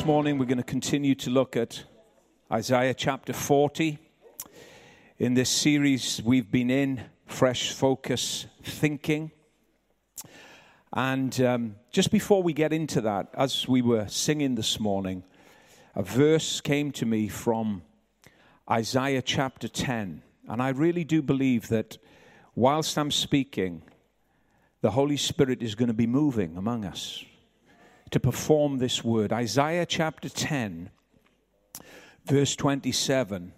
this morning we're going to continue to look at Isaiah chapter 40. In this series we've been in, Fresh Focus Thinking. And um, just before we get into that, as we were singing this morning, a verse came to me from Isaiah chapter 10. And I really do believe that whilst I'm speaking, the Holy Spirit is going to be moving among us to perform this word. Isaiah chapter 10, verse 27.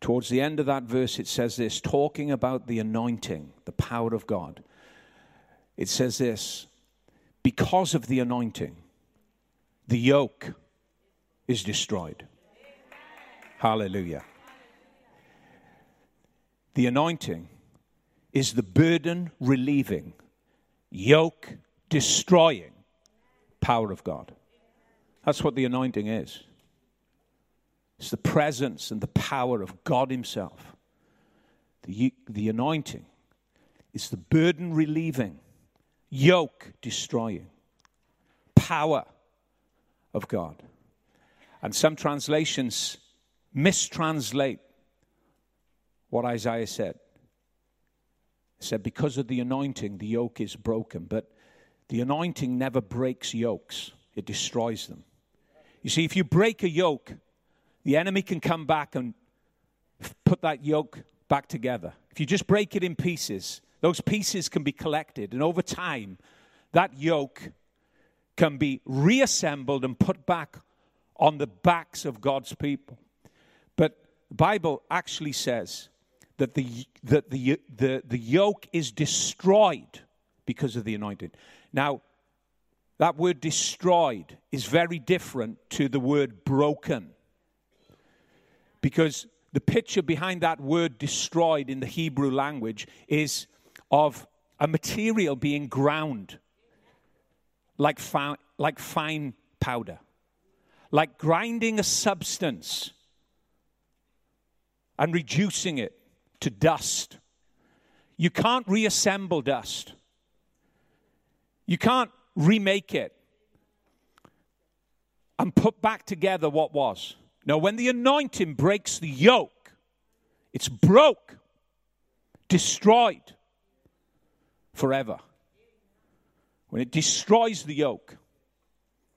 Towards the end of that verse, it says this talking about the anointing, the power of God. It says this because of the anointing, the yoke is destroyed. Hallelujah. The anointing is the burden relieving, yoke destroying power of God. That's what the anointing is. It's the presence and the power of God Himself. The, the anointing is the burden relieving, yoke destroying power of God. And some translations mistranslate what Isaiah said. Said, Because of the anointing, the yoke is broken. But the anointing never breaks yokes, it destroys them. You see, if you break a yoke, the enemy can come back and put that yoke back together. If you just break it in pieces, those pieces can be collected, and over time, that yoke can be reassembled and put back on the backs of God's people. But the Bible actually says that the, that the, the, the yoke is destroyed because of the anointing. Now, that word destroyed is very different to the word broken. Because the picture behind that word destroyed in the Hebrew language is of a material being ground like, fi- like fine powder, like grinding a substance and reducing it to dust. You can't reassemble dust. You can't remake it and put back together what was. Now, when the anointing breaks the yoke, it's broke, destroyed forever. When it destroys the yoke,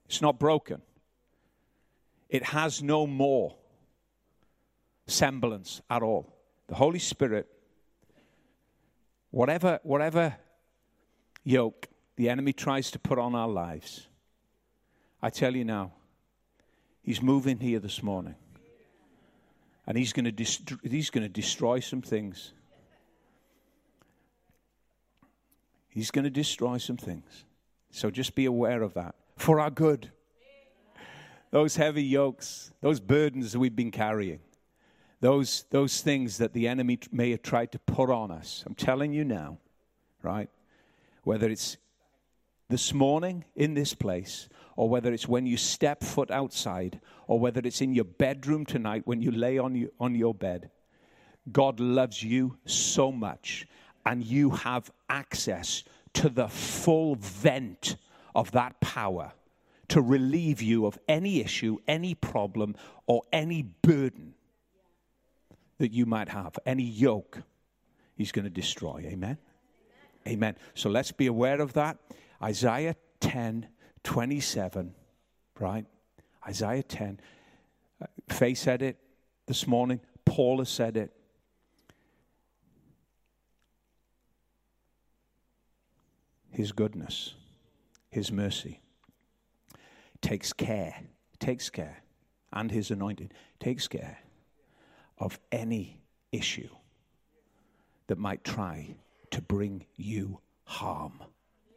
it's not broken. It has no more semblance at all. The Holy Spirit, whatever, whatever yoke the enemy tries to put on our lives. I tell you now, he's moving here this morning. And he's going to, dest- he's going to destroy some things. He's going to destroy some things. So just be aware of that for our good. Those heavy yokes, those burdens that we've been carrying, those, those things that the enemy may have tried to put on us. I'm telling you now, right? Whether it's this morning in this place, or whether it's when you step foot outside, or whether it's in your bedroom tonight when you lay on, you, on your bed, God loves you so much, and you have access to the full vent of that power to relieve you of any issue, any problem, or any burden that you might have, any yoke He's going to destroy. Amen? Amen. So let's be aware of that. Isaiah 10 27, right? Isaiah 10. Uh, Faye said it this morning. Paul has said it. His goodness, His mercy takes care, takes care, and His anointing takes care of any issue that might try to bring you harm.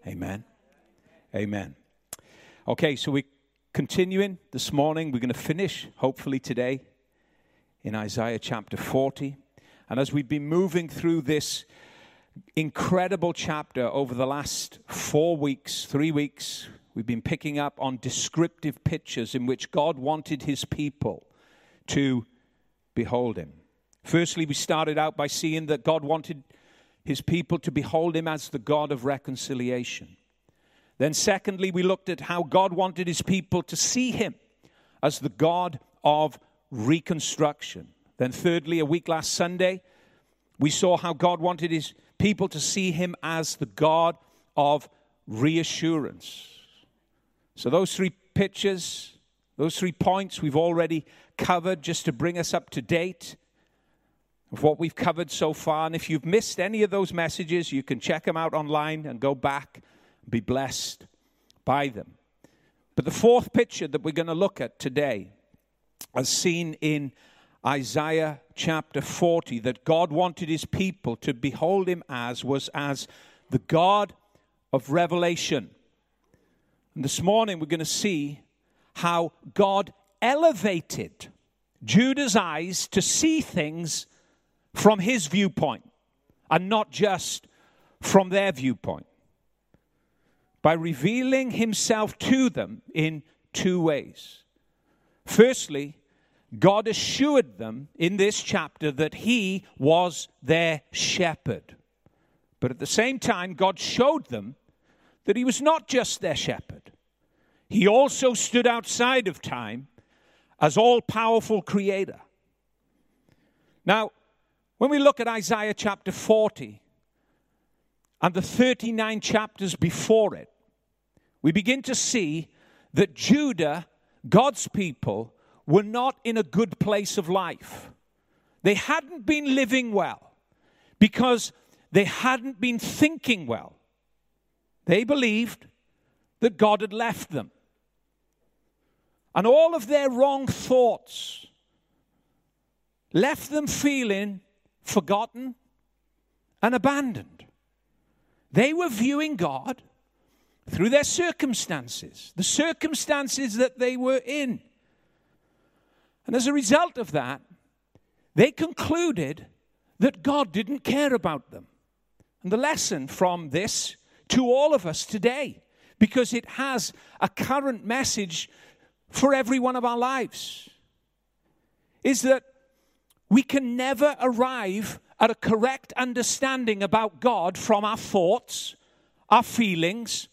Amen. Amen. Okay, so we're continuing this morning. We're going to finish, hopefully, today in Isaiah chapter 40. And as we've been moving through this incredible chapter over the last four weeks, three weeks, we've been picking up on descriptive pictures in which God wanted his people to behold him. Firstly, we started out by seeing that God wanted his people to behold him as the God of reconciliation. Then, secondly, we looked at how God wanted his people to see him as the God of reconstruction. Then, thirdly, a week last Sunday, we saw how God wanted his people to see him as the God of reassurance. So, those three pictures, those three points we've already covered just to bring us up to date of what we've covered so far. And if you've missed any of those messages, you can check them out online and go back be blessed by them. But the fourth picture that we're going to look at today, as seen in Isaiah chapter 40, that God wanted his people to behold him as, was as the God of revelation. And this morning we're going to see how God elevated Judah's eyes to see things from his viewpoint and not just from their viewpoint by revealing himself to them in two ways. Firstly, God assured them in this chapter that he was their shepherd. But at the same time, God showed them that he was not just their shepherd. He also stood outside of time as all powerful creator. Now, when we look at Isaiah chapter 40 and the 39 chapters before it, we begin to see that Judah, God's people, were not in a good place of life. They hadn't been living well because they hadn't been thinking well. They believed that God had left them. And all of their wrong thoughts left them feeling forgotten and abandoned. They were viewing God through their circumstances, the circumstances that they were in. And as a result of that, they concluded that God didn't care about them. And the lesson from this to all of us today, because it has a current message for every one of our lives, is that we can never arrive at a correct understanding about God from our thoughts, our feelings,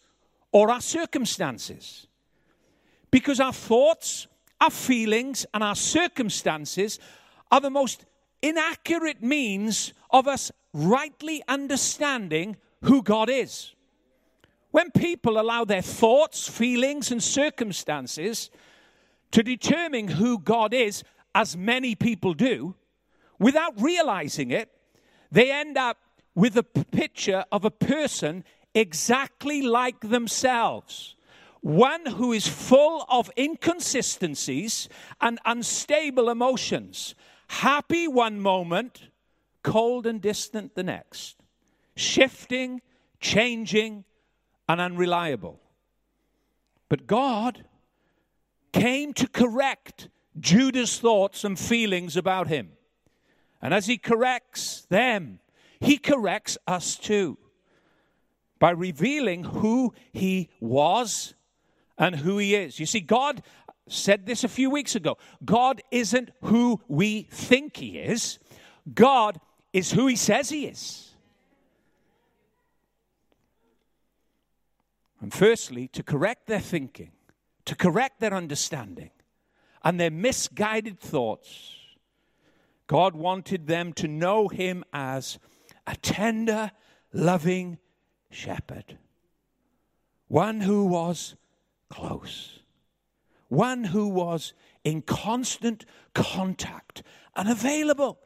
or our circumstances. Because our thoughts, our feelings, and our circumstances are the most inaccurate means of us rightly understanding who God is. When people allow their thoughts, feelings, and circumstances to determine who God is, as many people do, without realizing it, they end up with a picture of a person exactly like themselves. One who is full of inconsistencies and unstable emotions, happy one moment, cold and distant the next, shifting, changing, and unreliable. But God came to correct Judah's thoughts and feelings about him. And as he corrects them, he corrects us too by revealing who he was and who he is. You see, God said this a few weeks ago God isn't who we think he is, God is who he says he is. And firstly, to correct their thinking, to correct their understanding and their misguided thoughts, God wanted them to know him as a tender, loving shepherd, one who was close, one who was in constant contact and available,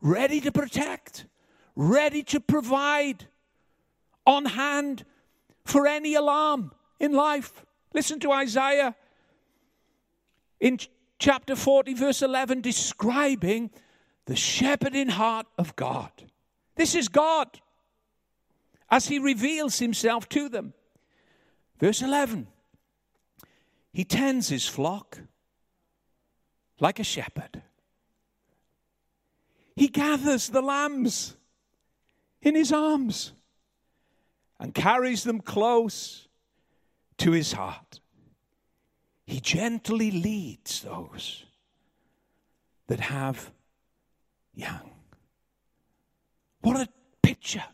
ready to protect, ready to provide, on hand for any alarm in life. Listen to Isaiah in chapter 40, verse 11, describing the shepherding heart of God. This is God as he reveals himself to them. Verse 11 He tends his flock like a shepherd, he gathers the lambs in his arms and carries them close to his heart. He gently leads those that have young. What a picture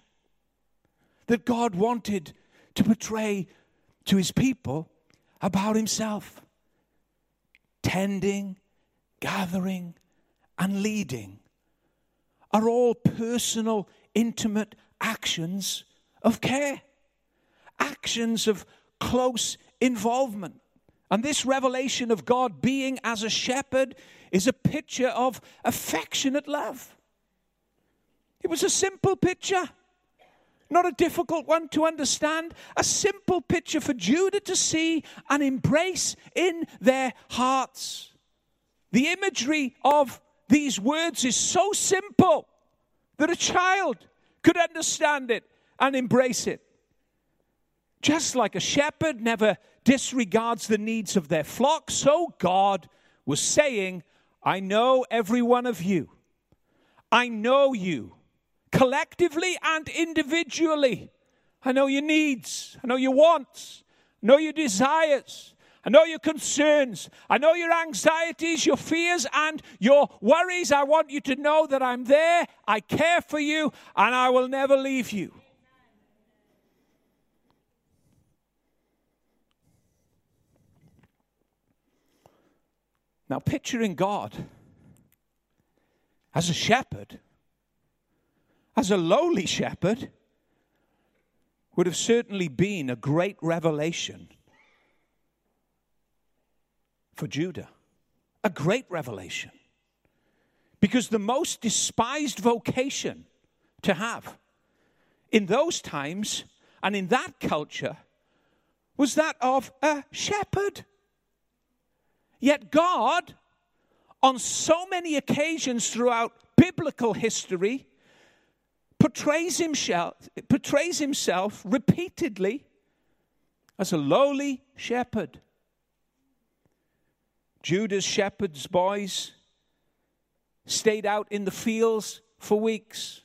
that God wanted to portray to his people about himself. tending, gathering, and leading are all personal, intimate actions of care, actions of close involvement. And this revelation of God being as a shepherd is a picture of affectionate love. It was a simple picture, not a difficult one to understand, a simple picture for Judah to see and embrace in their hearts. The imagery of these words is so simple that a child could understand it and embrace it. Just like a shepherd never disregards the needs of their flock, so God was saying, I know every one of you. I know you collectively and individually. I know your needs. I know your wants. I know your desires. I know your concerns. I know your anxieties, your fears, and your worries. I want you to know that I'm there. I care for you, and I will never leave you. Now, picturing God as a shepherd, as a lowly shepherd, would have certainly been a great revelation for Judah. A great revelation. Because the most despised vocation to have in those times and in that culture was that of a shepherd. Yet God, on so many occasions throughout biblical history, portrays himself, portrays himself repeatedly as a lowly shepherd. Judah's shepherds' boys stayed out in the fields for weeks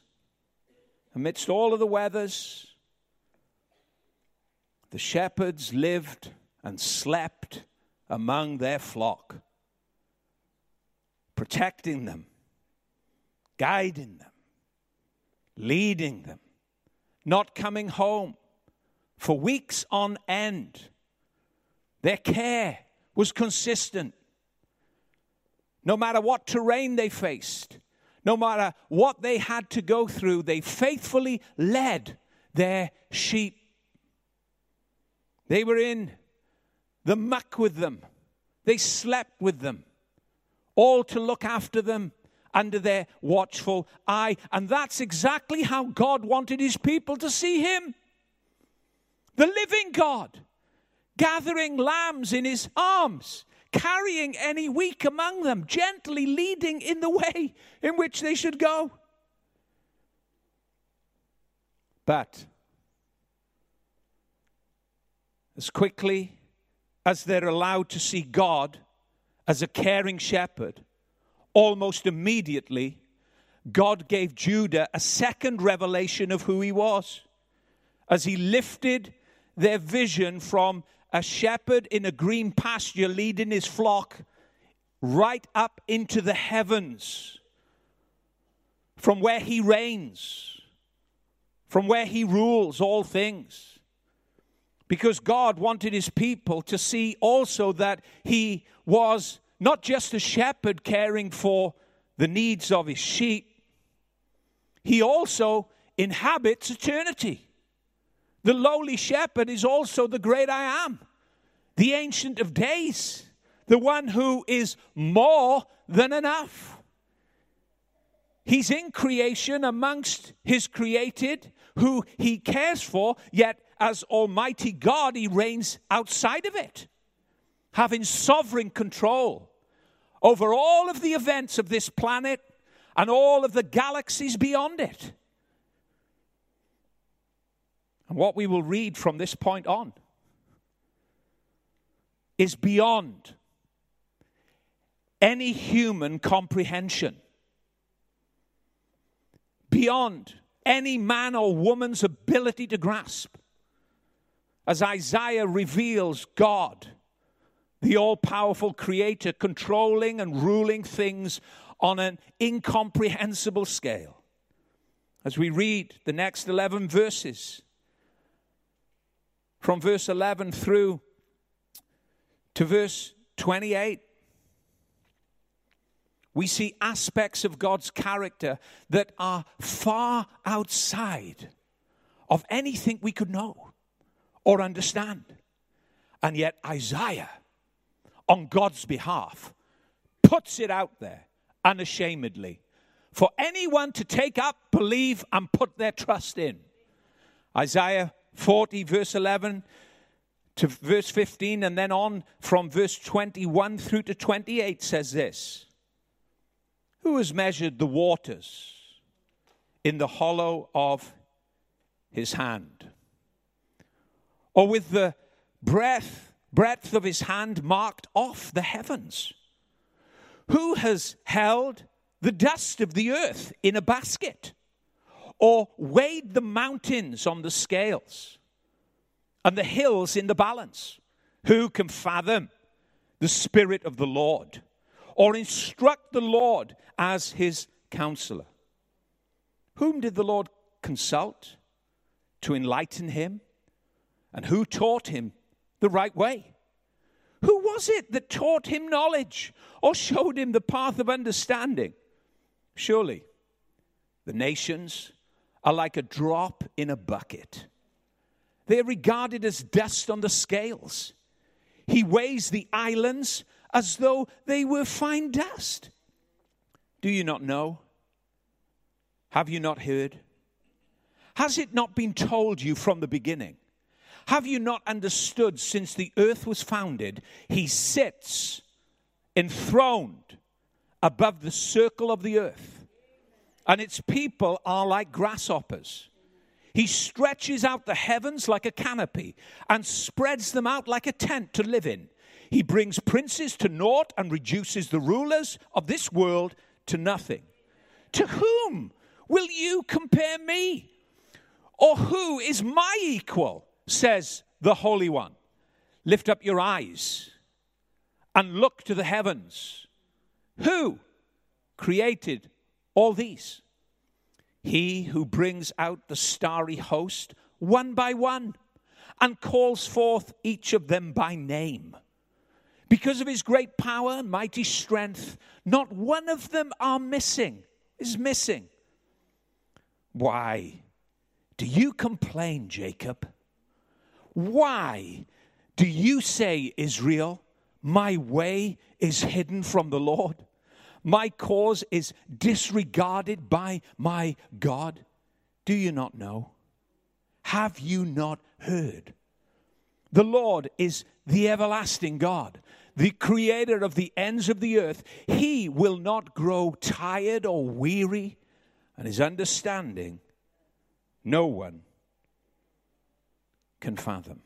amidst all of the weathers. The shepherds lived and slept among their flock, protecting them, guiding them, leading them, not coming home for weeks on end. Their care was consistent. No matter what terrain they faced, no matter what they had to go through, they faithfully led their sheep. They were in the muck with them, they slept with them, all to look after them under their watchful eye. And that's exactly how God wanted his people to see him the living God, gathering lambs in his arms, carrying any weak among them, gently leading in the way in which they should go. But as quickly as they're allowed to see God as a caring shepherd, almost immediately, God gave Judah a second revelation of who he was. As he lifted their vision from a shepherd in a green pasture leading his flock right up into the heavens, from where he reigns, from where he rules all things because God wanted his people to see also that he was not just a shepherd caring for the needs of his sheep, he also inhabits eternity. The lowly shepherd is also the great I am, the ancient of days, the one who is more than enough. He's in creation amongst his created, who he cares for, yet as Almighty God, He reigns outside of it, having sovereign control over all of the events of this planet and all of the galaxies beyond it. And what we will read from this point on is beyond any human comprehension, beyond any man or woman's ability to grasp as Isaiah reveals God, the all powerful creator, controlling and ruling things on an incomprehensible scale. As we read the next 11 verses, from verse 11 through to verse 28, we see aspects of God's character that are far outside of anything we could know or understand. And yet, Isaiah, on God's behalf, puts it out there unashamedly for anyone to take up, believe, and put their trust in. Isaiah 40, verse 11 to verse 15, and then on from verse 21 through to 28 says this Who has measured the waters in the hollow of his hand? Or with the breadth, breadth of his hand marked off the heavens? Who has held the dust of the earth in a basket? Or weighed the mountains on the scales and the hills in the balance? Who can fathom the Spirit of the Lord? Or instruct the Lord as his counselor? Whom did the Lord consult to enlighten him? And who taught him the right way? Who was it that taught him knowledge or showed him the path of understanding? Surely the nations are like a drop in a bucket. They are regarded as dust on the scales. He weighs the islands as though they were fine dust. Do you not know? Have you not heard? Has it not been told you from the beginning? Have you not understood since the earth was founded? He sits enthroned above the circle of the earth, and its people are like grasshoppers. He stretches out the heavens like a canopy and spreads them out like a tent to live in. He brings princes to naught and reduces the rulers of this world to nothing. To whom will you compare me? Or who is my equal? Says the Holy One. Lift up your eyes and look to the heavens. Who created all these? He who brings out the starry host one by one and calls forth each of them by name. Because of his great power and mighty strength, not one of them are missing, is missing. Why do you complain, Jacob? Why do you say, Israel, my way is hidden from the Lord? My cause is disregarded by my God? Do you not know? Have you not heard? The Lord is the everlasting God, the creator of the ends of the earth. He will not grow tired or weary, and his understanding no one can fathom.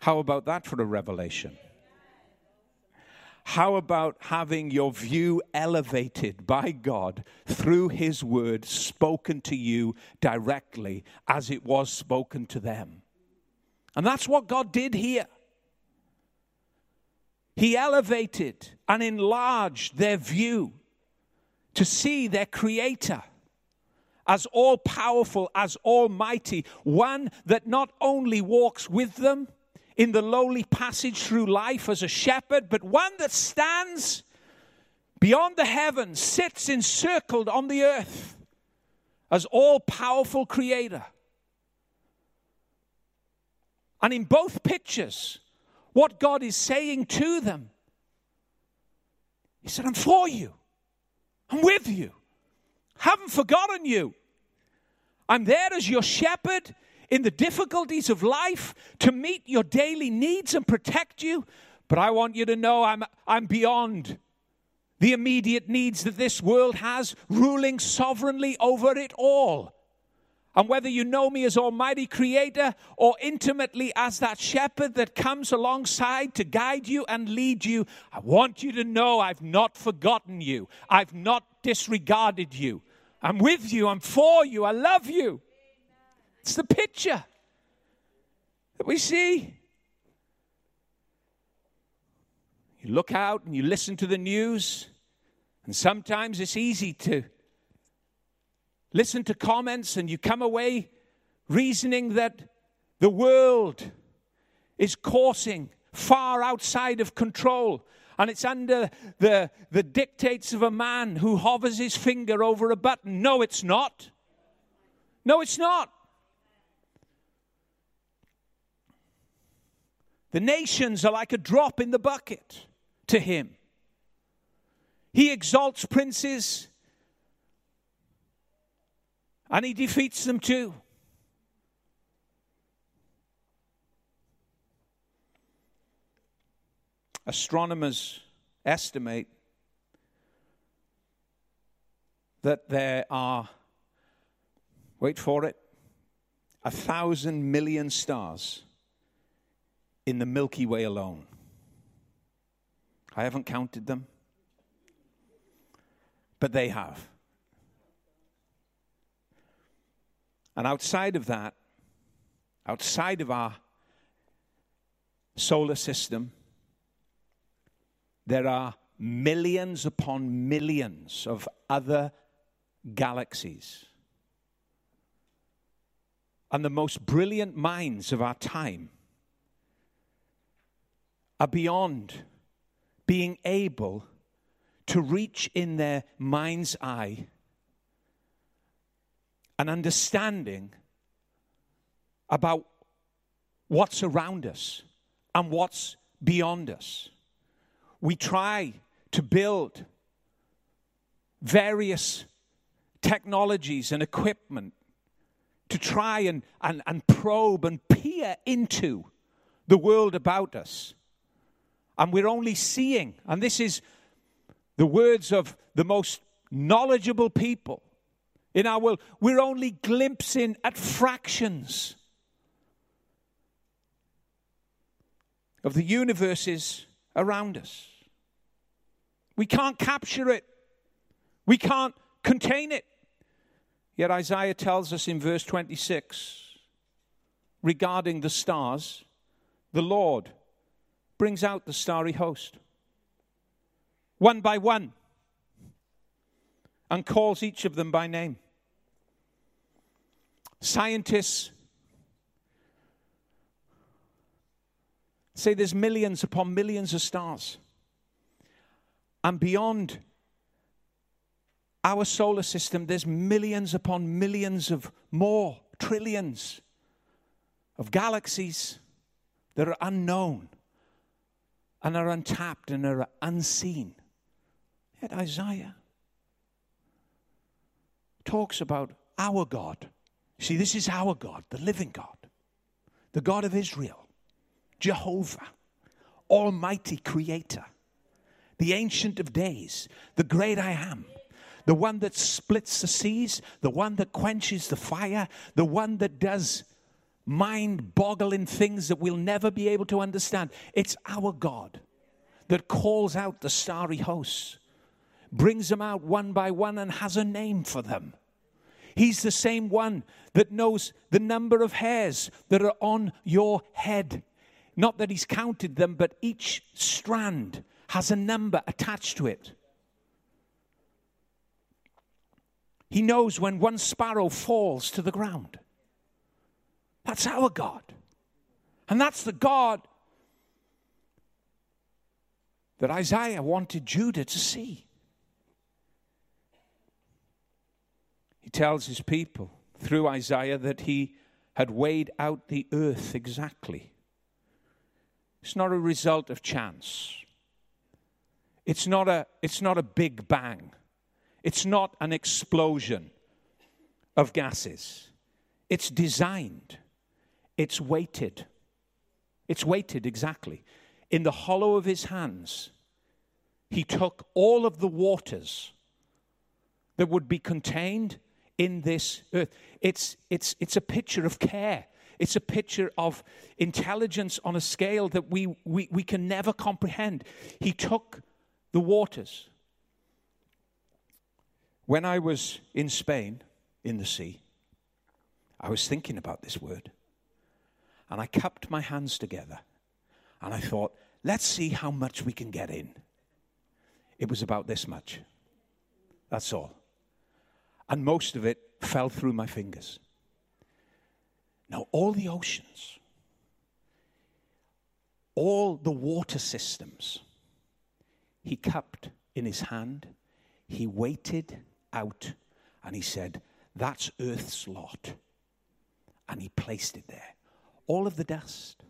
How about that for a revelation? How about having your view elevated by God through His word spoken to you directly as it was spoken to them? And that's what God did here. He elevated and enlarged their view to see their Creator as all powerful, as almighty, one that not only walks with them in the lowly passage through life as a shepherd, but one that stands beyond the heavens, sits encircled on the earth as all powerful creator. And in both pictures, what God is saying to them, He said, I'm for you, I'm with you, haven't forgotten you. I'm there as your shepherd in the difficulties of life to meet your daily needs and protect you. But I want you to know I'm, I'm beyond the immediate needs that this world has, ruling sovereignly over it all. And whether you know me as Almighty Creator or intimately as that shepherd that comes alongside to guide you and lead you, I want you to know I've not forgotten you. I've not disregarded you. I'm with you. I'm for you. I love you. It's the picture that we see. You look out and you listen to the news, and sometimes it's easy to listen to comments and you come away reasoning that the world is coursing far outside of control and it's under the, the dictates of a man who hovers his finger over a button. No, it's not. No, it's not. The nations are like a drop in the bucket to him. He exalts princes and he defeats them too. Astronomers estimate that there are, wait for it, a thousand million stars in the Milky Way alone. I haven't counted them, but they have. And outside of that, outside of our solar system, there are millions upon millions of other galaxies. And the most brilliant minds of our time are beyond being able to reach in their mind's eye an understanding about what's around us and what's beyond us. We try to build various technologies and equipment to try and, and, and probe and peer into the world about us. And we're only seeing, and this is the words of the most knowledgeable people in our world, we're only glimpsing at fractions of the universes around us. We can't capture it, we can't contain it. Yet Isaiah tells us in verse 26 regarding the stars, the Lord brings out the starry host, one by one, and calls each of them by name. Scientists say there's millions upon millions of stars. And beyond our solar system, there's millions upon millions of more, trillions of galaxies that are unknown and are untapped and are unseen. Yet Isaiah talks about our God. See, this is our God, the living God, the God of Israel, Jehovah, Almighty Creator, the Ancient of Days, the Great I Am the one that splits the seas, the one that quenches the fire, the one that does mind boggling things that we'll never be able to understand. It's our God that calls out the starry hosts, brings them out one by one, and has a name for them. He's the same one that knows the number of hairs that are on your head. Not that he's counted them, but each strand has a number attached to it. He knows when one sparrow falls to the ground. That's our God. And that's the God that Isaiah wanted Judah to see. He tells his people through Isaiah that he had weighed out the earth exactly. It's not a result of chance. It's not a, it's not a big bang. It's not an explosion of gases. It's designed. It's weighted. It's weighted exactly. In the hollow of his hands, he took all of the waters that would be contained in this earth. It's, it's, it's a picture of care. It's a picture of intelligence on a scale that we, we, we can never comprehend. He took the waters. When I was in Spain, in the sea, I was thinking about this word. And I cupped my hands together and I thought, let's see how much we can get in. It was about this much. That's all. And most of it fell through my fingers. Now, all the oceans, all the water systems he cupped in his hand, he waited out, and he said, That's Earth's lot. And he placed it there. All of the dust.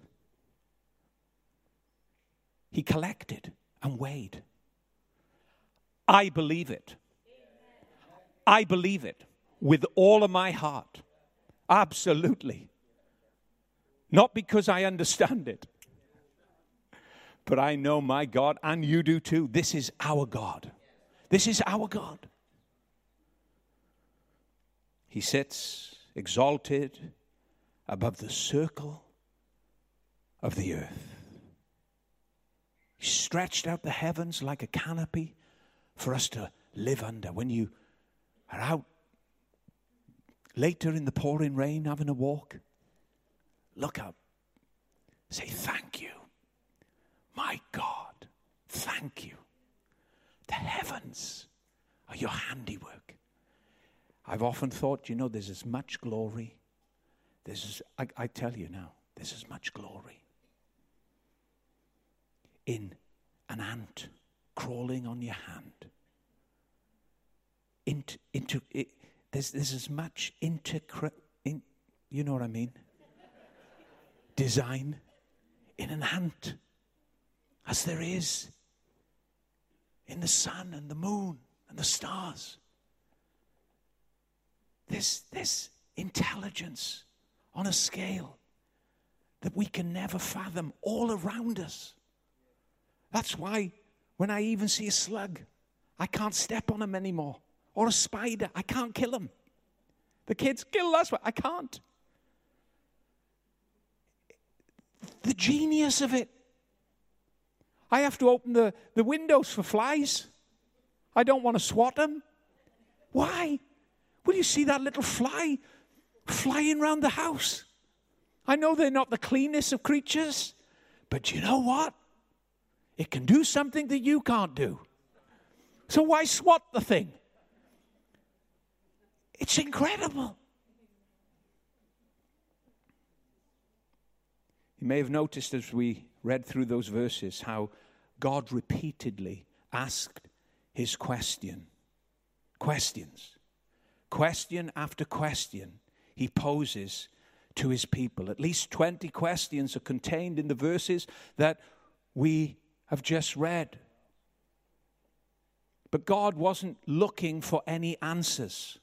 He collected and weighed. I believe it. I believe it with all of my heart. Absolutely. Not because I understand it, but I know my God, and you do too. This is our God. This is our God. He sits exalted above the circle of the earth. He stretched out the heavens like a canopy for us to live under. When you are out later in the pouring rain having a walk, look up. Say, Thank you, my God. Thank you. The heavens are your handiwork. I've often thought, you know, there's as much glory. There's, as, I, I tell you now, there's as much glory in an ant crawling on your hand. Into, into there's, there's as much inter, in, you know what I mean? Design in an ant as there is in the sun and the moon and the stars. There's this intelligence on a scale that we can never fathom all around us. That's why when I even see a slug, I can't step on him anymore. Or a spider, I can't kill them. The kids kill us, I can't. The genius of it. I have to open the, the windows for flies. I don't want to swat them. Why? Will you see that little fly flying around the house? I know they're not the cleanest of creatures, but you know what? It can do something that you can't do. So why swat the thing? It's incredible. You may have noticed as we read through those verses how God repeatedly asked his question. Questions. Question after question he poses to his people. At least 20 questions are contained in the verses that we have just read. But God wasn't looking for any answers.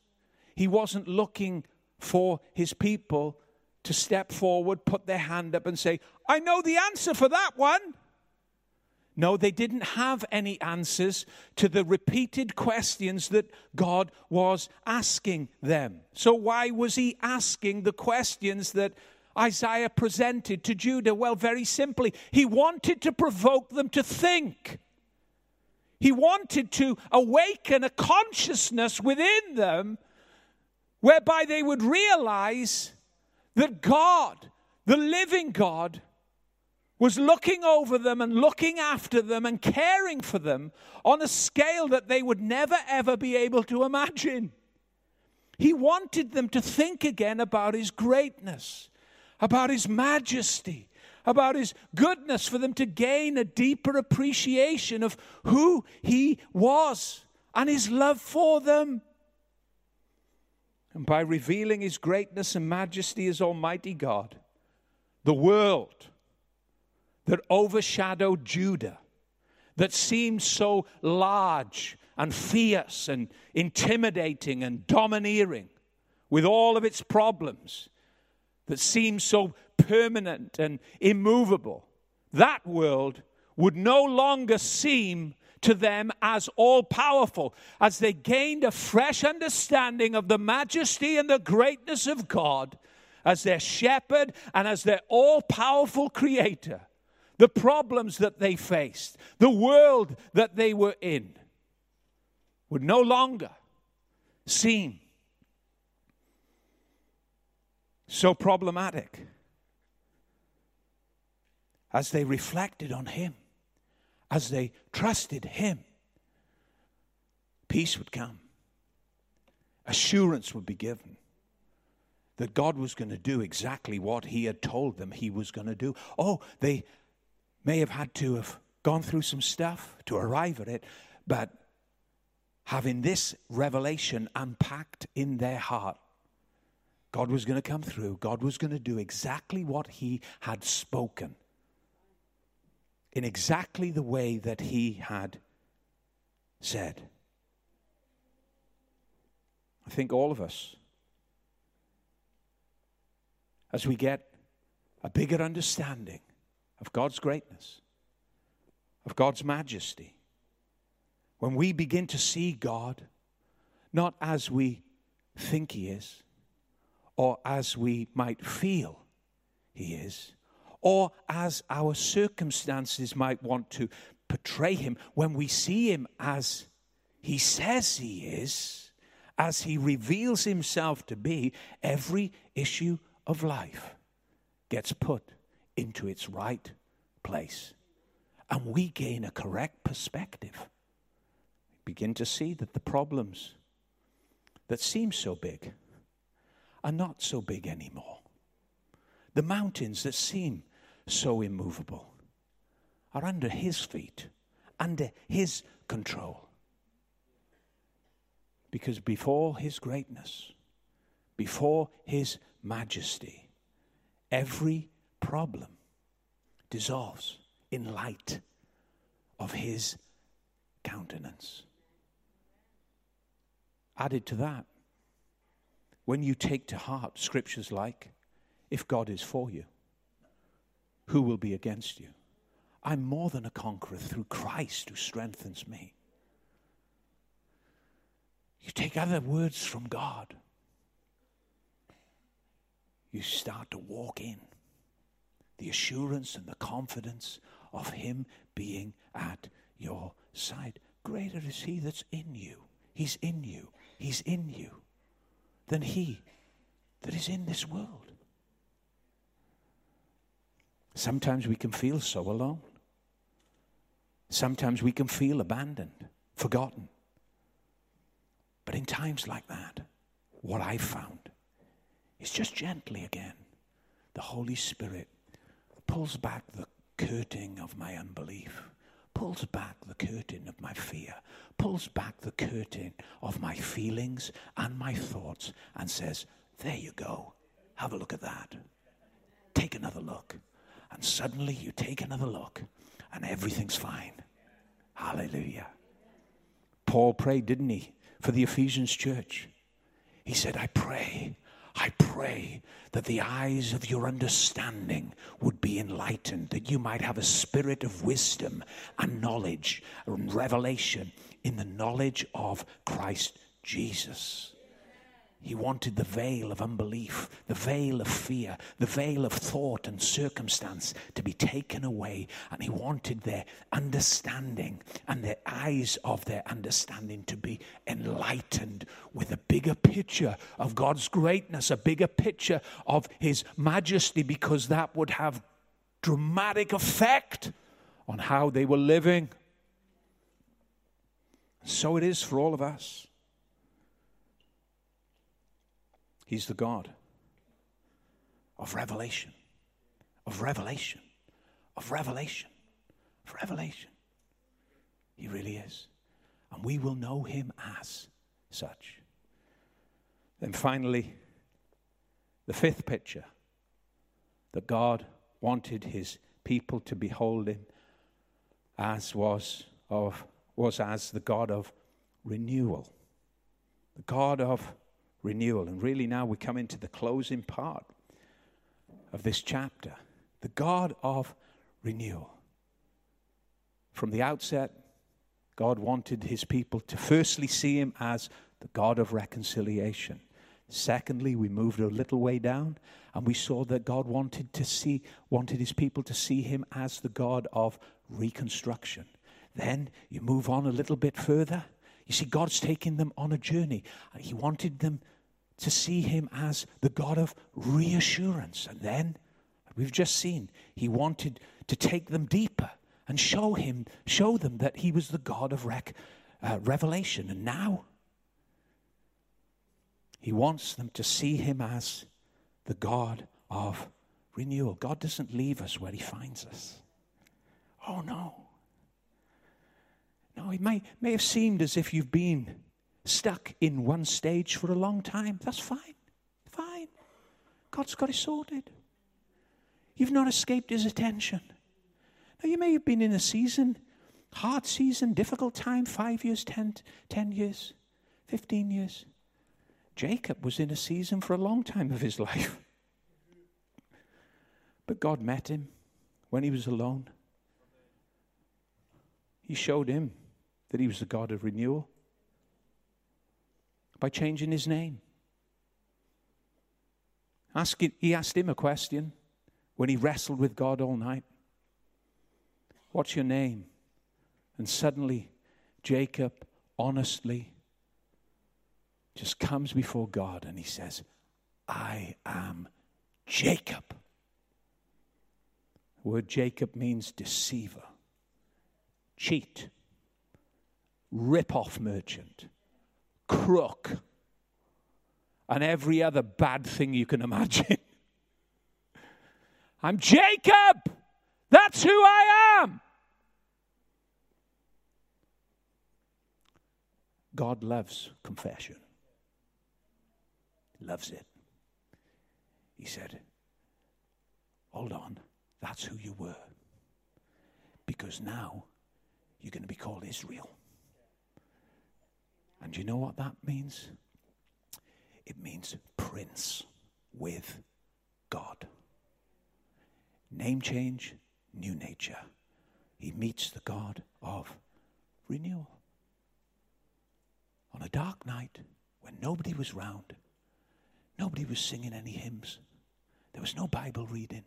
He wasn't looking for his people to step forward, put their hand up, and say, I know the answer for that one. No, they didn't have any answers to the repeated questions that God was asking them. So, why was he asking the questions that Isaiah presented to Judah? Well, very simply, he wanted to provoke them to think. He wanted to awaken a consciousness within them whereby they would realize that God, the living God, was looking over them and looking after them and caring for them on a scale that they would never ever be able to imagine. He wanted them to think again about His greatness about His majesty, about His goodness, for them to gain a deeper appreciation of who He was and His love for them. And by revealing His greatness and majesty as Almighty God, the world that overshadowed Judah, that seemed so large and fierce and intimidating and domineering with all of its problems, that seemed so permanent and immovable, that world would no longer seem to them as all powerful as they gained a fresh understanding of the majesty and the greatness of God as their shepherd and as their all powerful creator. The problems that they faced, the world that they were in, would no longer seem so problematic as they reflected on Him, as they trusted Him, peace would come, assurance would be given that God was going to do exactly what He had told them He was going to do. Oh, they may have had to have gone through some stuff to arrive at it, but having this revelation unpacked in their heart, God was going to come through. God was going to do exactly what He had spoken in exactly the way that He had said. I think all of us, as we get a bigger understanding of God's greatness, of God's majesty, when we begin to see God not as we think He is, or as we might feel He is, or as our circumstances might want to portray Him, when we see Him as He says He is, as He reveals Himself to be, every issue of life gets put into its right place. And we gain a correct perspective. Begin to see that the problems that seem so big are not so big anymore. The mountains that seem so immovable are under His feet, under His control. Because before His greatness, before His majesty, every problem dissolves in light of his countenance. Added to that, when you take to heart scriptures like, if God is for you, who will be against you? I'm more than a conqueror through Christ who strengthens me. You take other words from God, you start to walk in the assurance and the confidence of Him being at your side. Greater is He that's in you. He's in you. He's in you than He that is in this world. Sometimes we can feel so alone. Sometimes we can feel abandoned, forgotten. But in times like that, what I've found is just gently again, the Holy Spirit pulls back the curtain of my unbelief, pulls back the curtain of my fear, pulls back the curtain of my feelings and my thoughts, and says, There you go. Have a look at that. Take another look. And suddenly you take another look, and everything's fine. Hallelujah. Paul prayed, didn't he, for the Ephesians church? He said, I pray I pray that the eyes of your understanding would be enlightened, that you might have a spirit of wisdom and knowledge and revelation in the knowledge of Christ Jesus. He wanted the veil of unbelief, the veil of fear, the veil of thought and circumstance to be taken away. And he wanted their understanding and their eyes of their understanding to be enlightened with a bigger picture of God's greatness, a bigger picture of his majesty, because that would have dramatic effect on how they were living. So it is for all of us. He's the God of revelation, of revelation, of revelation, of revelation. He really is. And we will know him as such. Then finally, the fifth picture that God wanted his people to behold him as was of was as the God of renewal. The God of renewal. And really, now we come into the closing part of this chapter the God of renewal. From the outset, God wanted his people to firstly see him as the God of reconciliation. Secondly, we moved a little way down and we saw that God wanted to see wanted his people to see him as the God of reconstruction. Then you move on a little bit further. You see God's taking them on a journey. He wanted them to see him as the God of reassurance. And then we've just seen he wanted to take them deeper and show him, show them that he was the God of rec, uh, revelation. And now he wants them to see him as the God of renewal. God doesn't leave us where he finds us. Oh no. No, it may, may have seemed as if you've been stuck in one stage for a long time. That's fine. Fine. God's got it sorted. You've not escaped his attention. Now, you may have been in a season, hard season, difficult time, five years, ten, ten years, 15 years. Jacob was in a season for a long time of his life. But God met him when he was alone. He showed him that he was the God of renewal by changing his name. Asking, he asked him a question when he wrestled with God all night What's your name? And suddenly, Jacob honestly just comes before God and he says, I am Jacob. The word Jacob means deceiver, cheat, rip off merchant, crook, and every other bad thing you can imagine. I'm Jacob. That's who I am. God loves confession. Loves it. He said, Hold on, that's who you were. Because now you're going to be called Israel. And you know what that means? It means prince with God. Name change, new nature. He meets the God of renewal. On a dark night when nobody was round, nobody was singing any hymns, there was no Bible reading,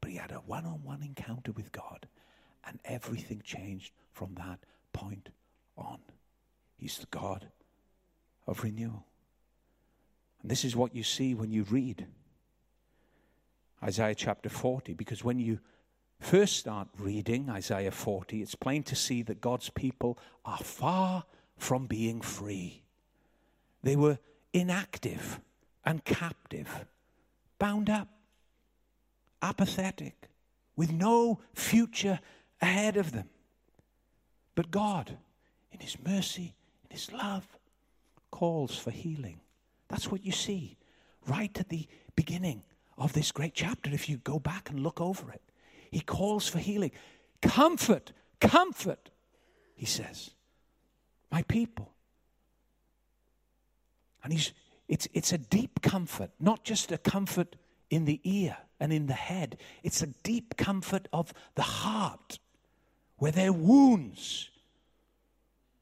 but he had a one on one encounter with God, and everything changed from that point on. He's the God of renewal. And this is what you see when you read Isaiah chapter 40, because when you first start reading Isaiah 40, it's plain to see that God's people are far from being free. They were inactive and captive, bound up, apathetic, with no future ahead of them. But God, in His mercy, in His love, calls for healing. That's what you see right at the beginning of this great chapter if you go back and look over it. He calls for healing. Comfort, comfort, he says, my people. And he's, it's, it's a deep comfort, not just a comfort in the ear and in the head. It's a deep comfort of the heart, where their wounds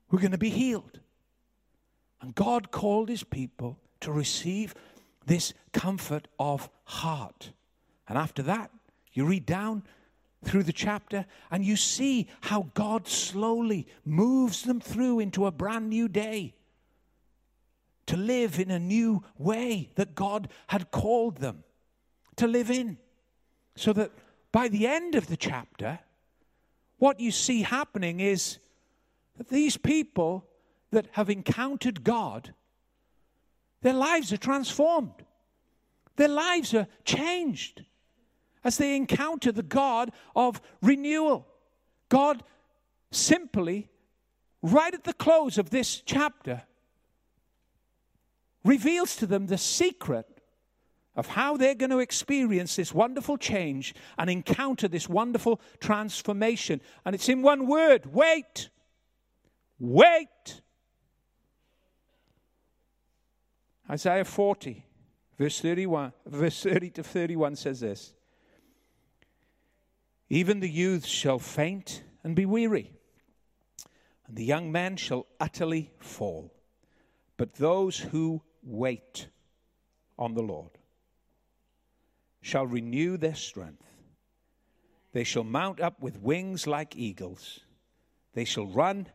were going to be healed. And God called his people to receive this comfort of heart. And after that, you read down through the chapter and you see how God slowly moves them through into a brand new day to live in a new way that God had called them to live in. So that by the end of the chapter, what you see happening is that these people that have encountered God, their lives are transformed. Their lives are changed as they encounter the God of renewal. God simply, right at the close of this chapter, reveals to them the secret of how they're going to experience this wonderful change and encounter this wonderful transformation. And it's in one word wait. Wait. Isaiah 40, verse 31, verse 30 to 31 says this. Even the youths shall faint and be weary, and the young men shall utterly fall. But those who wait on the Lord shall renew their strength. They shall mount up with wings like eagles. They shall run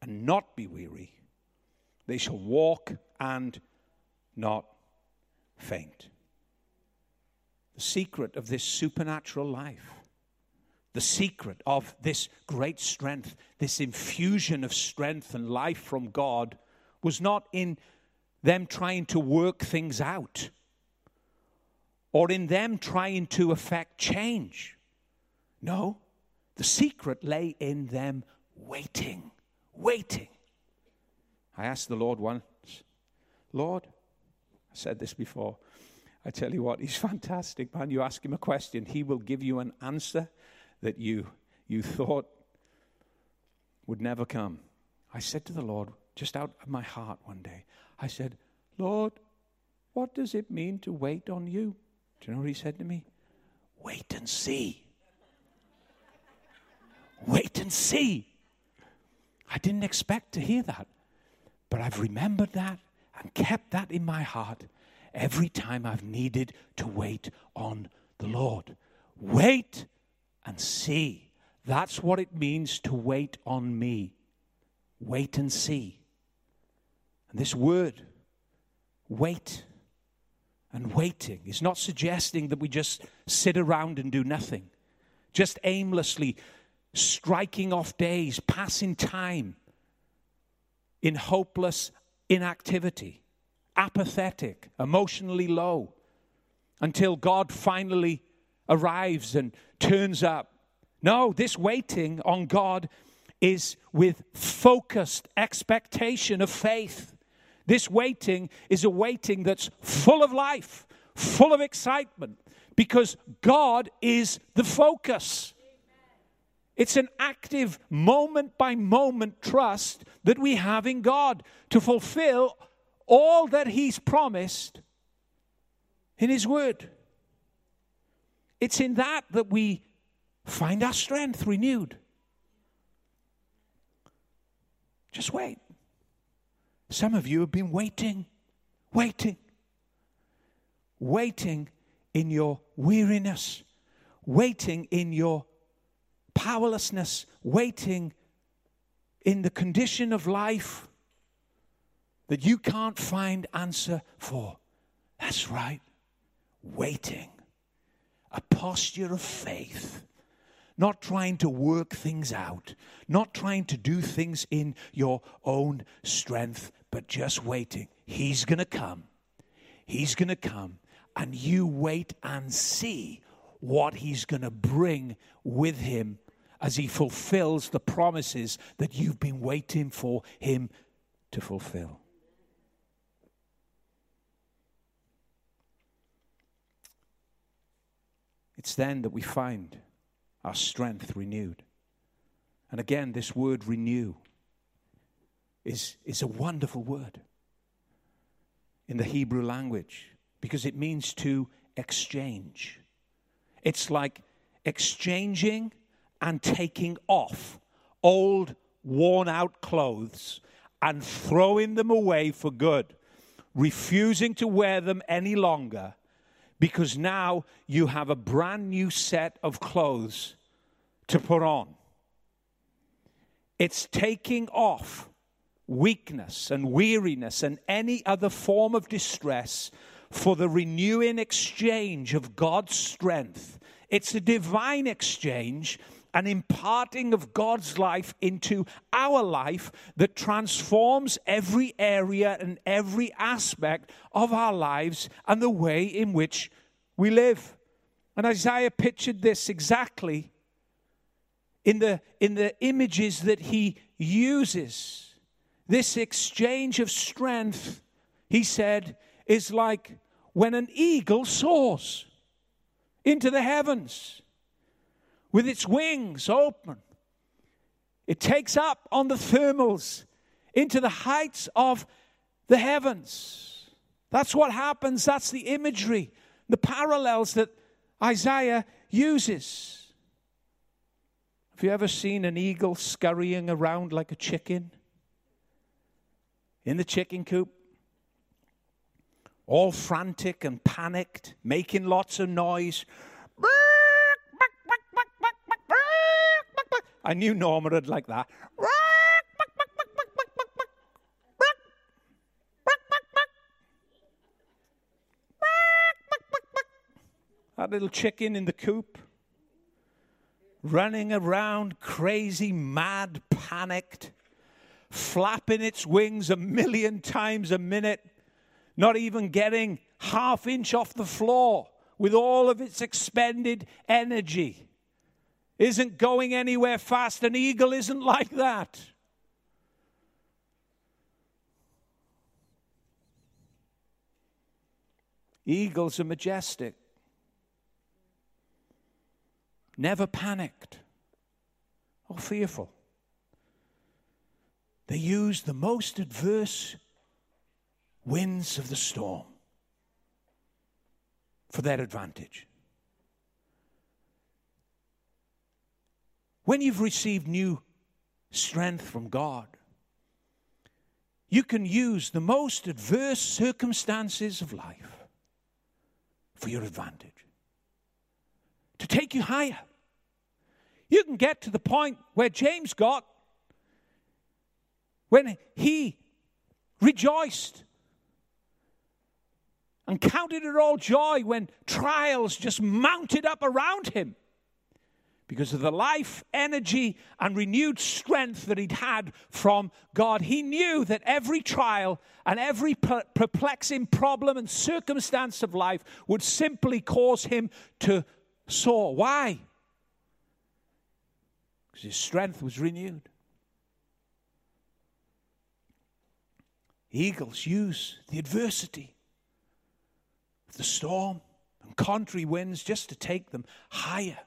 and not be weary. They shall walk and not faint. The secret of this supernatural life, the secret of this great strength, this infusion of strength and life from God, was not in them trying to work things out or in them trying to affect change. No, the secret lay in them waiting, Waiting. I asked the Lord once, Lord, I said this before. I tell you what, he's fantastic, man. You ask him a question, he will give you an answer that you, you thought would never come. I said to the Lord, just out of my heart one day, I said, Lord, what does it mean to wait on you? Do you know what he said to me? Wait and see. Wait and see. I didn't expect to hear that, but I've remembered that and kept that in my heart every time I've needed to wait on the Lord. Wait and see. That's what it means to wait on me. Wait and see. And this word, wait and waiting, is not suggesting that we just sit around and do nothing, just aimlessly striking off days, passing time in hopeless inactivity, apathetic, emotionally low, until God finally arrives and turns up. No, this waiting on God is with focused expectation of faith. This waiting is a waiting that's full of life, full of excitement, because God is the focus. It's an active, moment by moment trust that we have in God to fulfill all that He's promised in His Word. It's in that that we find our strength renewed. Just wait. Some of you have been waiting, waiting, waiting in your weariness, waiting in your powerlessness, waiting in the condition of life that you can't find answer for. That's right, waiting. A posture of faith. Not trying to work things out, not trying to do things in your own strength, but just waiting. He's going to come. He's going to come. And you wait and see what he's going to bring with him as he fulfills the promises that you've been waiting for him to fulfill. It's then that we find our strength renewed. And again, this word renew is, is a wonderful word in the Hebrew language because it means to exchange. It's like exchanging and taking off old, worn out clothes and throwing them away for good, refusing to wear them any longer because now you have a brand new set of clothes to put on. It's taking off weakness and weariness and any other form of distress for the renewing exchange of God's strength. It's a divine exchange an imparting of God's life into our life that transforms every area and every aspect of our lives and the way in which we live. And Isaiah pictured this exactly in the, in the images that he uses. This exchange of strength, he said, is like when an eagle soars into the heavens with its wings open. It takes up on the thermals into the heights of the heavens. That's what happens. That's the imagery, the parallels that Isaiah uses. Have you ever seen an eagle scurrying around like a chicken? In the chicken coop? All frantic and panicked, making lots of noise. I knew Norma would like that. That little chicken in the coop, running around crazy, mad, panicked, flapping its wings a million times a minute, not even getting half inch off the floor with all of its expended energy isn't going anywhere fast. An eagle isn't like that. Eagles are majestic, never panicked or fearful. They use the most adverse winds of the storm for their advantage. When you've received new strength from God, you can use the most adverse circumstances of life for your advantage, to take you higher. You can get to the point where James got when he rejoiced and counted it all joy when trials just mounted up around him because of the life, energy, and renewed strength that he'd had from God. He knew that every trial and every perplexing problem and circumstance of life would simply cause him to soar. Why? Because his strength was renewed. Eagles use the adversity of the storm and contrary winds just to take them higher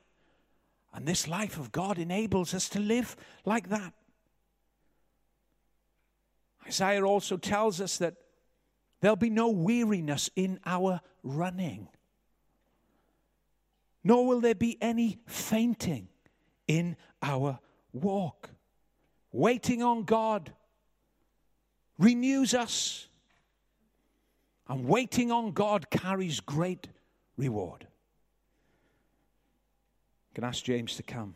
and this life of God enables us to live like that. Isaiah also tells us that there'll be no weariness in our running, nor will there be any fainting in our walk. Waiting on God renews us, and waiting on God carries great reward. To ask James to come.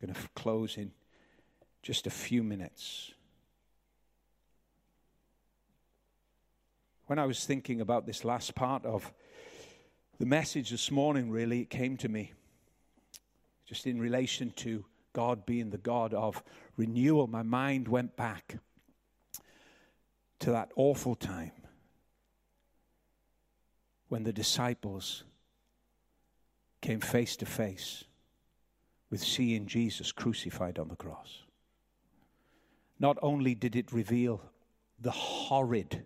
I'm going to close in just a few minutes. When I was thinking about this last part of the message this morning, really, it came to me just in relation to God being the God of renewal. My mind went back to that awful time when the disciples came face to face with seeing Jesus crucified on the cross. Not only did it reveal the horrid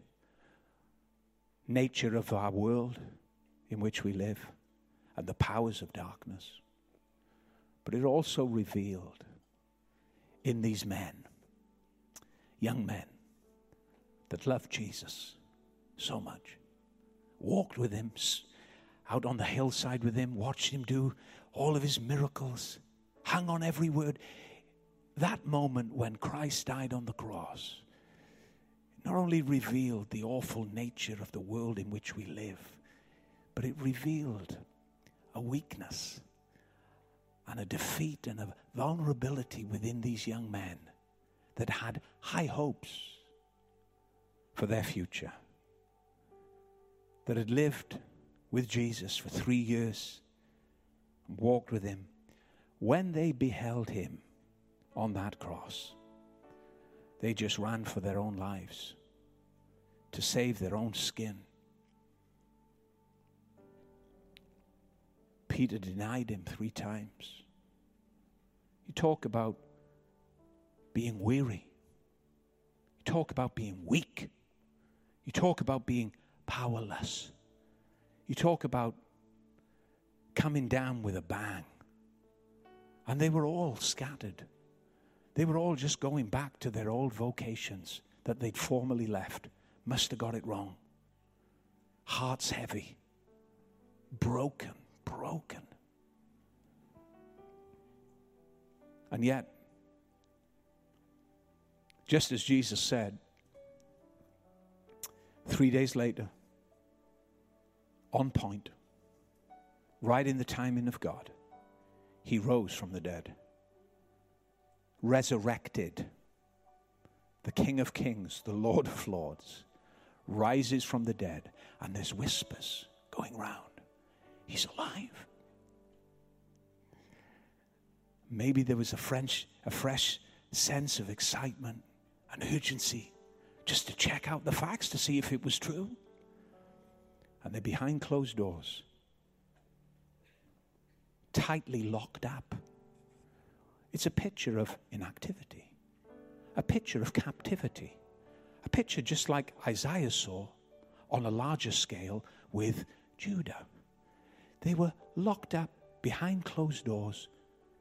nature of our world in which we live and the powers of darkness, but it also revealed in these men, young men, that loved Jesus so much, walked with him, out on the hillside with him, watched him do all of his miracles, hung on every word. That moment when Christ died on the cross not only revealed the awful nature of the world in which we live, but it revealed a weakness and a defeat and a vulnerability within these young men that had high hopes for their future, that had lived with Jesus for three years, and walked with him, when they beheld him on that cross, they just ran for their own lives to save their own skin. Peter denied him three times. You talk about being weary. You talk about being weak. You talk about being powerless. You talk about coming down with a bang. And they were all scattered. They were all just going back to their old vocations that they'd formerly left. Must have got it wrong. Hearts heavy, broken, broken. And yet, just as Jesus said, three days later, on point, right in the timing of God, he rose from the dead, resurrected. The King of Kings, the Lord of Lords, rises from the dead, and there's whispers going round. He's alive. Maybe there was a French, a fresh sense of excitement and urgency just to check out the facts to see if it was true. And they're behind closed doors tightly locked up. It's a picture of inactivity, a picture of captivity, a picture just like Isaiah saw on a larger scale with Judah. They were locked up behind closed doors,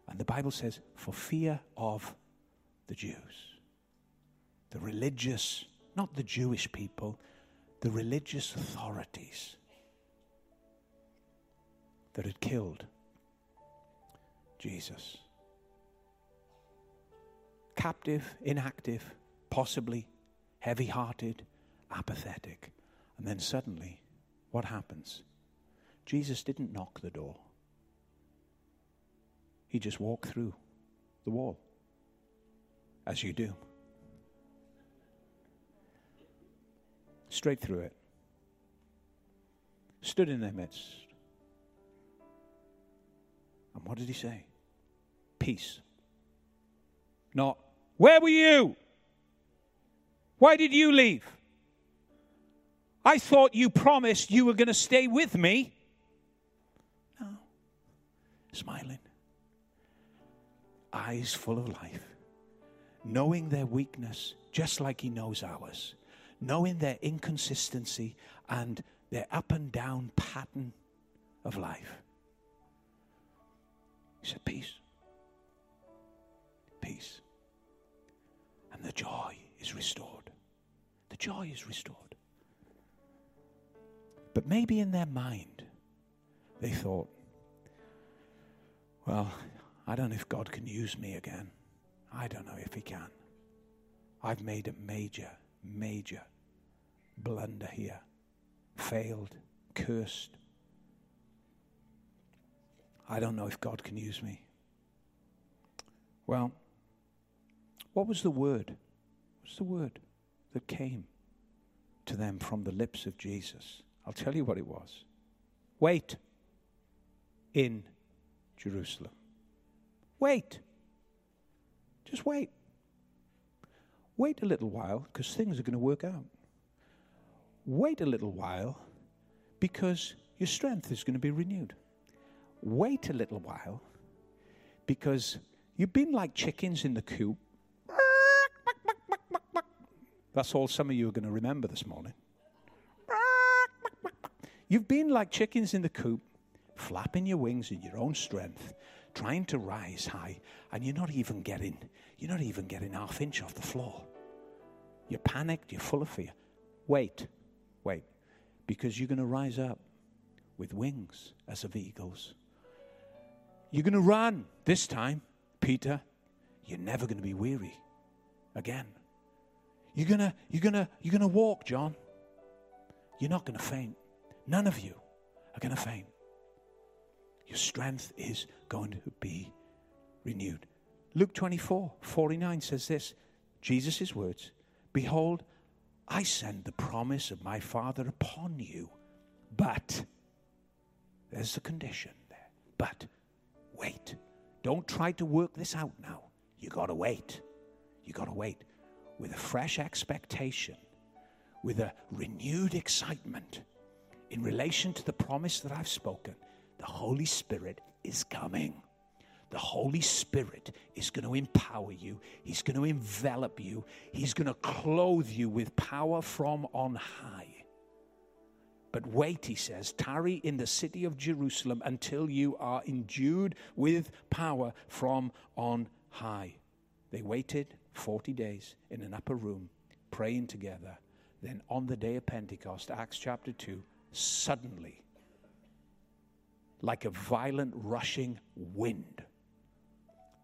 and the Bible says, for fear of the Jews. The religious, not the Jewish people, the religious authorities that had killed Jesus. Captive, inactive, possibly heavy hearted, apathetic. And then suddenly, what happens? Jesus didn't knock the door, he just walked through the wall, as you do. Straight through it. Stood in their midst. And what did he say? Peace. Not, where were you? Why did you leave? I thought you promised you were going to stay with me. No. Smiling. Eyes full of life. Knowing their weakness just like he knows ours. Knowing their inconsistency and their up and down pattern of life. He said, Peace. Peace. And the joy is restored. The joy is restored. But maybe in their mind, they thought, well, I don't know if God can use me again. I don't know if He can. I've made a major, major blunder here. Failed, cursed. I don't know if God can use me. Well, what was the word? What's the word that came to them from the lips of Jesus? I'll tell you what it was. Wait in Jerusalem. Wait. Just wait. Wait a little while because things are going to work out. Wait a little while because your strength is going to be renewed. Wait a little while because you've been like chickens in the coop. That's all some of you are going to remember this morning. You've been like chickens in the coop, flapping your wings in your own strength, trying to rise high, and you're not even getting, you're not even getting half inch off the floor. You're panicked, you're full of fear. Wait, wait, because you're going to rise up with wings as of eagles. You're going to run this time, Peter. You're never going to be weary again. You're to you're to you're to walk, John. You're not to faint. None of you are to faint. Your strength is going to be renewed. Luke 24 49 says this Jesus' words Behold, I send the promise of my Father upon you, but there's the condition there. But wait. Don't try to work this out now. You got to wait. You got to wait with a fresh expectation, with a renewed excitement in relation to the promise that I've spoken, the Holy Spirit is coming. The Holy Spirit is going to empower you. He's going to envelop you. He's going to clothe you with power from on high. But wait, he says, tarry in the city of Jerusalem until you are endued with power from on high. They waited 40 days in an upper room, praying together. Then on the day of Pentecost, Acts chapter 2, suddenly, like a violent rushing wind,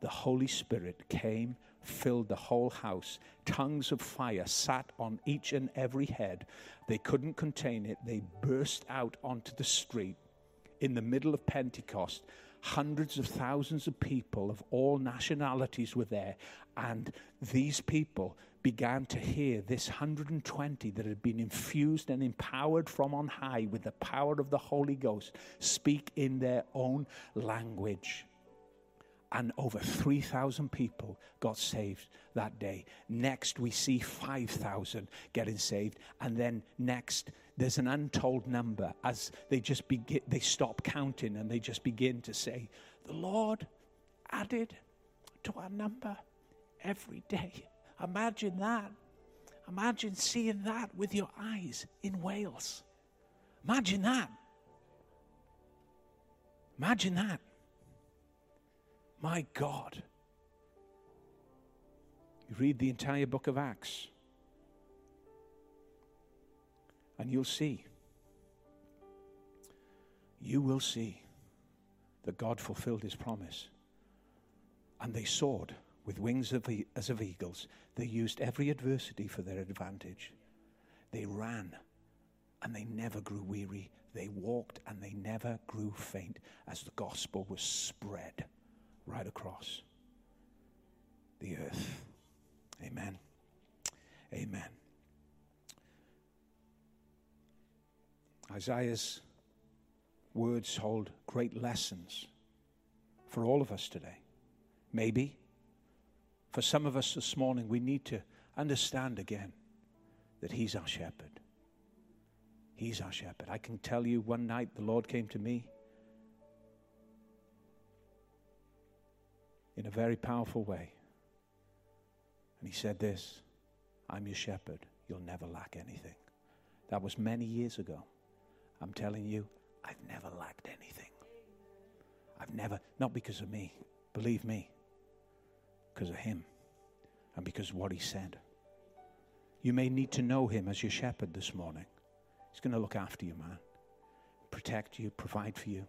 the Holy Spirit came, filled the whole house. Tongues of fire sat on each and every head. They couldn't contain it. They burst out onto the street in the middle of Pentecost. Hundreds of thousands of people of all nationalities were there, and these people began to hear this 120 that had been infused and empowered from on high with the power of the Holy Ghost speak in their own language. And over 3,000 people got saved that day. Next, we see 5,000 getting saved. And then next, there's an untold number as they just begin, they stop counting and they just begin to say, The Lord added to our number every day. Imagine that. Imagine seeing that with your eyes in Wales. Imagine that. Imagine that. My God. You read the entire book of Acts, and you'll see. You will see that God fulfilled his promise. And they soared with wings of, as of eagles. They used every adversity for their advantage. They ran and they never grew weary. They walked and they never grew faint as the gospel was spread right across the earth. Amen. Amen. Isaiah's words hold great lessons for all of us today. Maybe for some of us this morning, we need to understand again that He's our shepherd. He's our shepherd. I can tell you one night the Lord came to me in a very powerful way. And He said, This I'm your shepherd. You'll never lack anything. That was many years ago. I'm telling you, I've never lacked anything. I've never, not because of me, believe me, because of Him and because of what He said. You may need to know Him as your shepherd this morning. He's going to look after you, man, protect you, provide for you.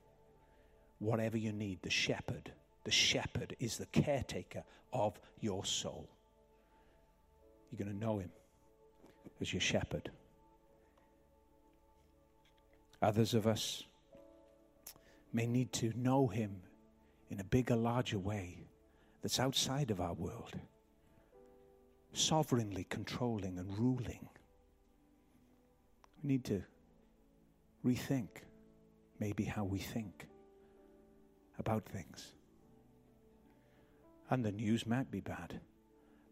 Whatever you need, the shepherd, the shepherd is the caretaker of your soul. You're going to know Him as your shepherd. Others of us may need to know Him in a bigger, larger way that's outside of our world, sovereignly controlling and ruling. We need to rethink maybe how we think about things. And the news might be bad,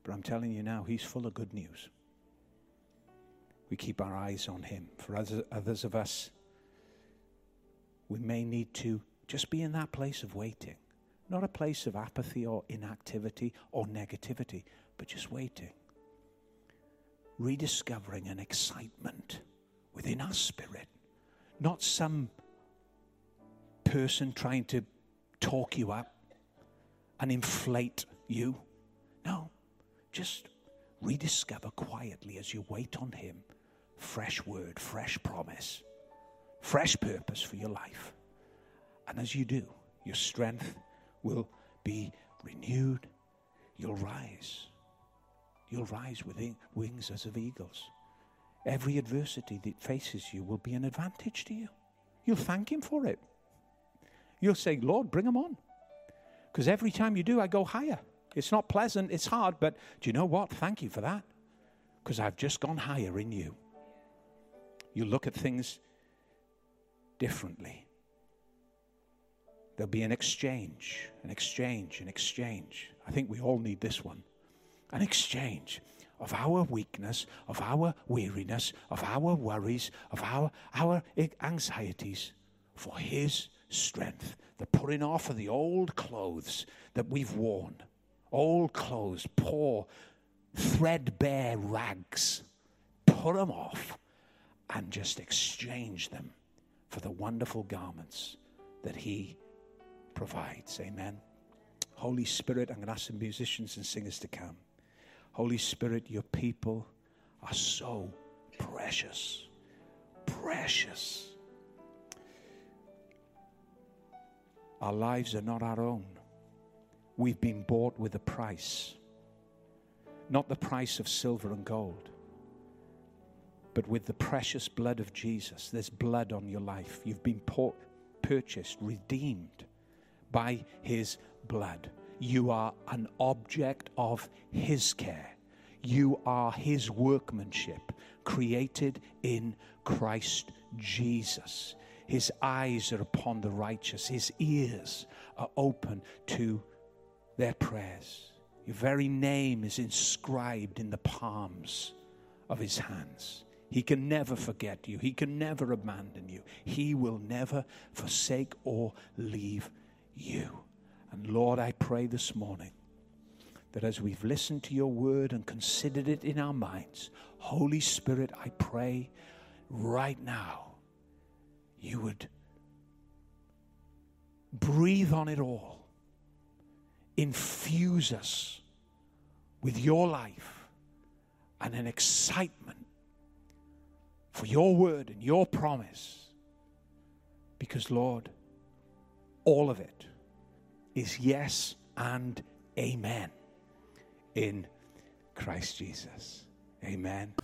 but I'm telling you now, He's full of good news. We keep our eyes on Him. For others of us, we may need to just be in that place of waiting. Not a place of apathy or inactivity or negativity, but just waiting. Rediscovering an excitement within our spirit. Not some person trying to talk you up and inflate you. No, just rediscover quietly as you wait on Him fresh word, fresh promise fresh purpose for your life. And as you do, your strength will be renewed. You'll rise. You'll rise with wings as of eagles. Every adversity that faces you will be an advantage to you. You'll thank Him for it. You'll say, Lord, bring them on. Because every time you do, I go higher. It's not pleasant, it's hard, but do you know what? Thank you for that. Because I've just gone higher in you. You look at things differently. There'll be an exchange, an exchange, an exchange. I think we all need this one an exchange of our weakness, of our weariness, of our worries, of our, our anxieties for His strength. The putting off of the old clothes that we've worn, old clothes, poor, threadbare rags. Put them off and just exchange them for the wonderful garments that He provides. Amen. Holy Spirit, I'm going to ask the musicians and singers to come. Holy Spirit, your people are so precious. Precious. Our lives are not our own. We've been bought with a price, not the price of silver and gold but with the precious blood of Jesus. There's blood on your life. You've been por- purchased, redeemed by His blood. You are an object of His care. You are His workmanship, created in Christ Jesus. His eyes are upon the righteous, His ears are open to their prayers. Your very name is inscribed in the palms of His hands. He can never forget you. He can never abandon you. He will never forsake or leave you. And Lord, I pray this morning that as we've listened to your word and considered it in our minds, Holy Spirit, I pray right now you would breathe on it all, infuse us with your life and an excitement for your word and your promise. Because, Lord, all of it is yes and amen in Christ Jesus. Amen.